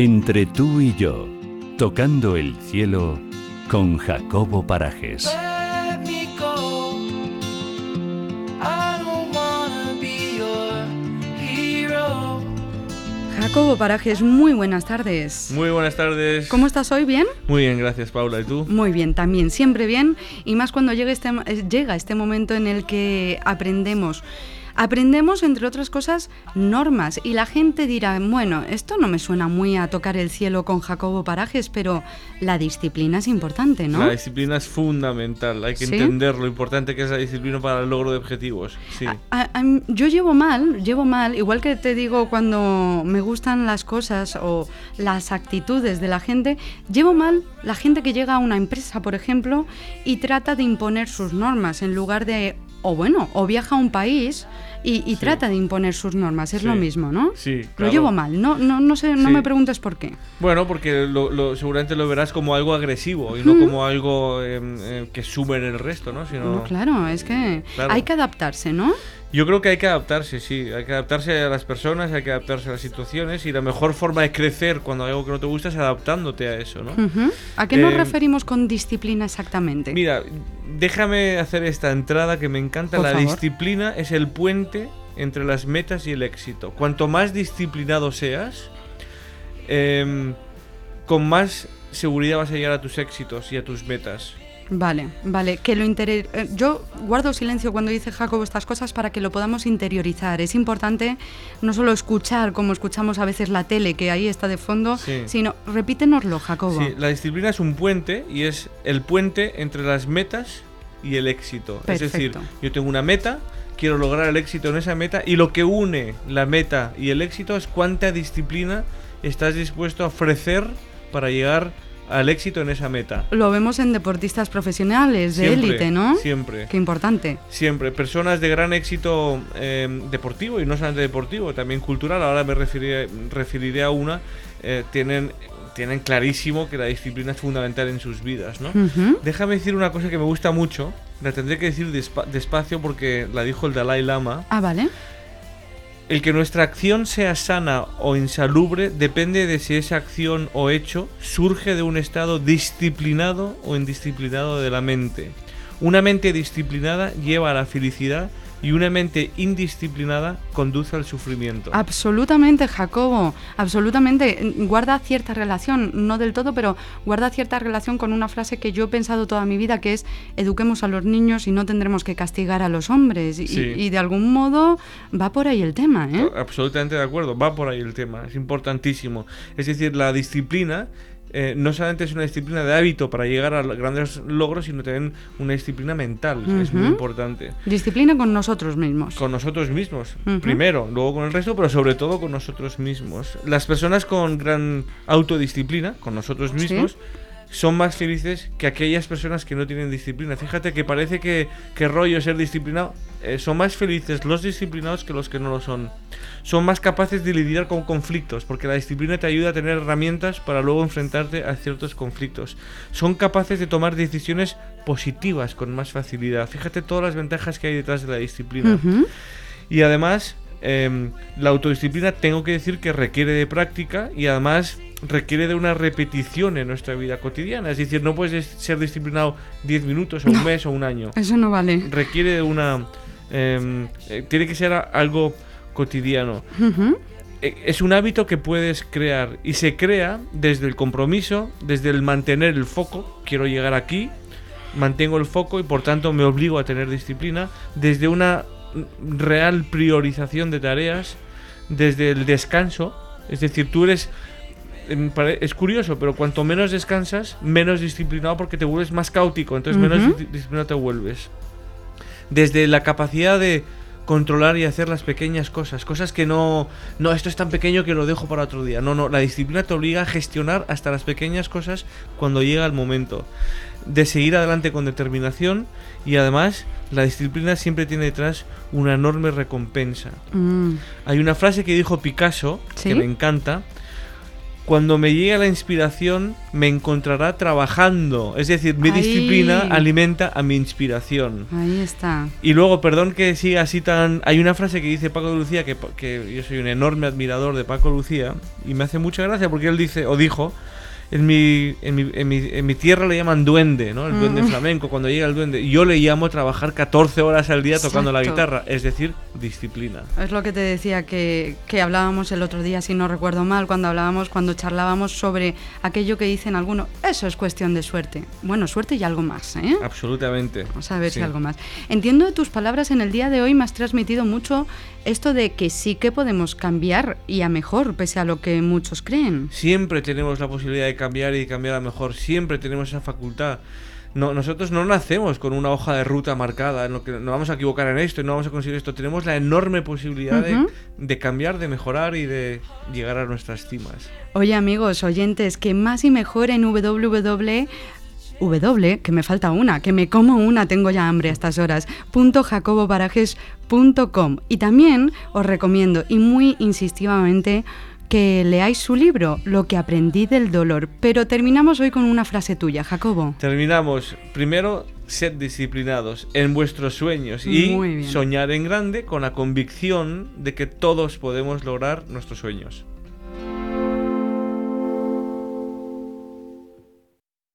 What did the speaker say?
Entre tú y yo, tocando el cielo con Jacobo Parajes. Jacobo Parajes, muy buenas tardes. Muy buenas tardes. ¿Cómo estás hoy? ¿Bien? Muy bien, gracias Paula. ¿Y tú? Muy bien, también, siempre bien. Y más cuando llega este, llega este momento en el que aprendemos. Aprendemos, entre otras cosas, normas. Y la gente dirá, bueno, esto no me suena muy a tocar el cielo con Jacobo Parajes, pero la disciplina es importante, ¿no? La disciplina es fundamental. Hay que ¿Sí? entender lo importante que es la disciplina para el logro de objetivos. Sí. A- a- a- yo llevo mal, llevo mal, igual que te digo cuando me gustan las cosas o las actitudes de la gente, llevo mal la gente que llega a una empresa, por ejemplo, y trata de imponer sus normas en lugar de, o bueno, o viaja a un país y, y Sí. trata de imponer sus normas, es Sí. lo mismo, ¿no? Sí, Lo claro. llevo mal, no, no, no sé, no Sí. me preguntes por qué. Bueno, porque lo, lo- seguramente lo verás como algo agresivo y no como algo eh, eh, que sume en el resto, ¿no? Sino, No, claro, es que Claro. hay que adaptarse, ¿no? Yo creo que hay que adaptarse, sí. Hay que adaptarse a las personas, hay que adaptarse a las situaciones y la mejor forma de crecer cuando hay algo que no te gusta es adaptándote a eso, ¿no? Ujú. ¿A qué nos Eh, referimos con disciplina exactamente? Mira, déjame hacer esta entrada que me encanta. Por la favor. disciplina es el puente entre las metas y el éxito. Cuanto más disciplinado seas, em, con más seguridad vas a llegar a tus éxitos y a tus metas. Vale, vale, que lo interior... eh, Yo guardo silencio cuando dice Jacobo estas cosas para que lo podamos interiorizar. Es importante no solo escuchar como escuchamos a veces la tele, que ahí está de fondo, Sí. sino repítenoslo, Jacobo. Sí, la disciplina es un puente y es el puente entre las metas y el éxito. Es decir, yo tengo una meta, quiero lograr el éxito en esa meta y lo que une la meta y el éxito es cuánta disciplina estás dispuesto a ofrecer para llegar al éxito en esa meta. Lo vemos en deportistas profesionales de Siempre, élite, ¿no? Siempre. Qué importante. Siempre. Personas de gran éxito eh, deportivo y no solamente deportivo, también cultural. Ahora me referiré, referiré a una. eh, tienen, tienen clarísimo que la disciplina es fundamental en sus vidas, ¿no? Ujú. Déjame decir una cosa que me gusta mucho. La tendré que decir despa- despacio porque la dijo el Dalai Lama. Ah, vale. El que nuestra acción sea sana o insalubre depende de si esa acción o hecho surge de un estado disciplinado o indisciplinado de la mente. Una mente disciplinada lleva a la felicidad y una mente indisciplinada conduce al sufrimiento. Absolutamente, Jacobo, absolutamente. Guarda cierta relación, no del todo, pero guarda cierta relación con una frase que yo he pensado toda mi vida, que es eduquemos a los niños y no tendremos que castigar a los hombres. Y, y de algún modo va por ahí el tema, ¿eh? Absolutamente de acuerdo, va por ahí el tema, es importantísimo. Es decir, la disciplina eh, no solamente es una disciplina de hábito para llegar a grandes logros, sino también una disciplina mental, es muy importante. Disciplina con nosotros mismos. Con nosotros mismos, primero, luego con el resto, pero sobre todo con nosotros mismos. Las personas con gran autodisciplina, con nosotros Sí. Son más felices que aquellas personas que no tienen disciplina. Fíjate que parece que, que rollo ser disciplinado. Eh, son más felices los disciplinados que los que no lo son. Son más capaces de lidiar con conflictos, porque la disciplina te ayuda a tener herramientas para luego enfrentarte a ciertos conflictos. Son capaces de tomar decisiones positivas con más facilidad. Fíjate todas las ventajas que hay detrás de la disciplina. Y además, em, la autodisciplina tengo que decir que requiere de práctica y además requiere de una repetición en nuestra vida cotidiana. Es decir, no puedes des- ser disciplinado 10 minutos o un mes o un año. Eso no vale. Requiere de una... em, eh, tiene que ser algo cotidiano. Eh, Es un hábito que puedes crear y se crea desde el compromiso, desde el mantener el foco. Quiero llegar aquí, mantengo el foco y por tanto me obligo a tener disciplina, desde una real priorización de tareas, desde el descanso. Es decir, tú eres... em, Es curioso, pero cuanto menos descansas, menos disciplinado porque te vuelves más caótico, entonces menos di- disciplinado te vuelves. Desde la capacidad de controlar y hacer las pequeñas cosas, cosas que no, no, esto es tan pequeño que lo dejo para otro día. No, no, la disciplina te obliga a gestionar hasta las pequeñas cosas cuando llega el momento. De seguir adelante con determinación y además la disciplina siempre tiene detrás una enorme recompensa. Mm. Hay una frase que dijo Picasso ¿Sí? que me encanta. Cuando me llegue la inspiración, me encontrará trabajando. Es decir, mi Ahí. disciplina alimenta a mi inspiración. Ahí está. Y luego, perdón que siga así tan... Hay una frase que dice Paco de Lucía, que, que yo soy un enorme admirador de Paco Lucía, y me hace mucha gracia porque él dice, o dijo, en mi, en mi, en mi, en mi tierra le llaman duende, ¿no? El duende flamenco, cuando llega el duende. Yo le llamo trabajar 14 horas al día tocando la guitarra, es decir, disciplina. Es lo que te decía que, que hablábamos el otro día, si no recuerdo mal, cuando hablábamos, cuando charlábamos sobre aquello que dicen algunos, eso es cuestión de suerte. Bueno, suerte y algo más, ¿eh? Absolutamente. Vamos a ver Sí. si algo más. Entiendo de tus palabras en el día de hoy me has transmitido mucho esto de que sí que podemos cambiar y a mejor, pese a lo que muchos creen. Siempre tenemos la posibilidad de cambiar y de cambiar a mejor. Siempre tenemos esa facultad. No, nosotros no nacemos con una hoja de ruta marcada, en lo que no vamos a equivocar en esto y no vamos a conseguir esto. Tenemos la enorme posibilidad de- Ujú. de, cambiar, de mejorar y de llegar a nuestras cimas. Oye amigos, oyentes, que más y mejor en www W, que me falta una, que me como una, tengo ya hambre a estas horas, punto jacoboparajes.com. Y también os recomiendo, y muy insistivamente, que leáis su libro, Lo que aprendí del dolor. Pero terminamos hoy con una frase tuya, Jacobo. Terminamos. Primero, sed disciplinados en vuestros sueños y soñar en grande con la convicción de que todos podemos lograr nuestros sueños.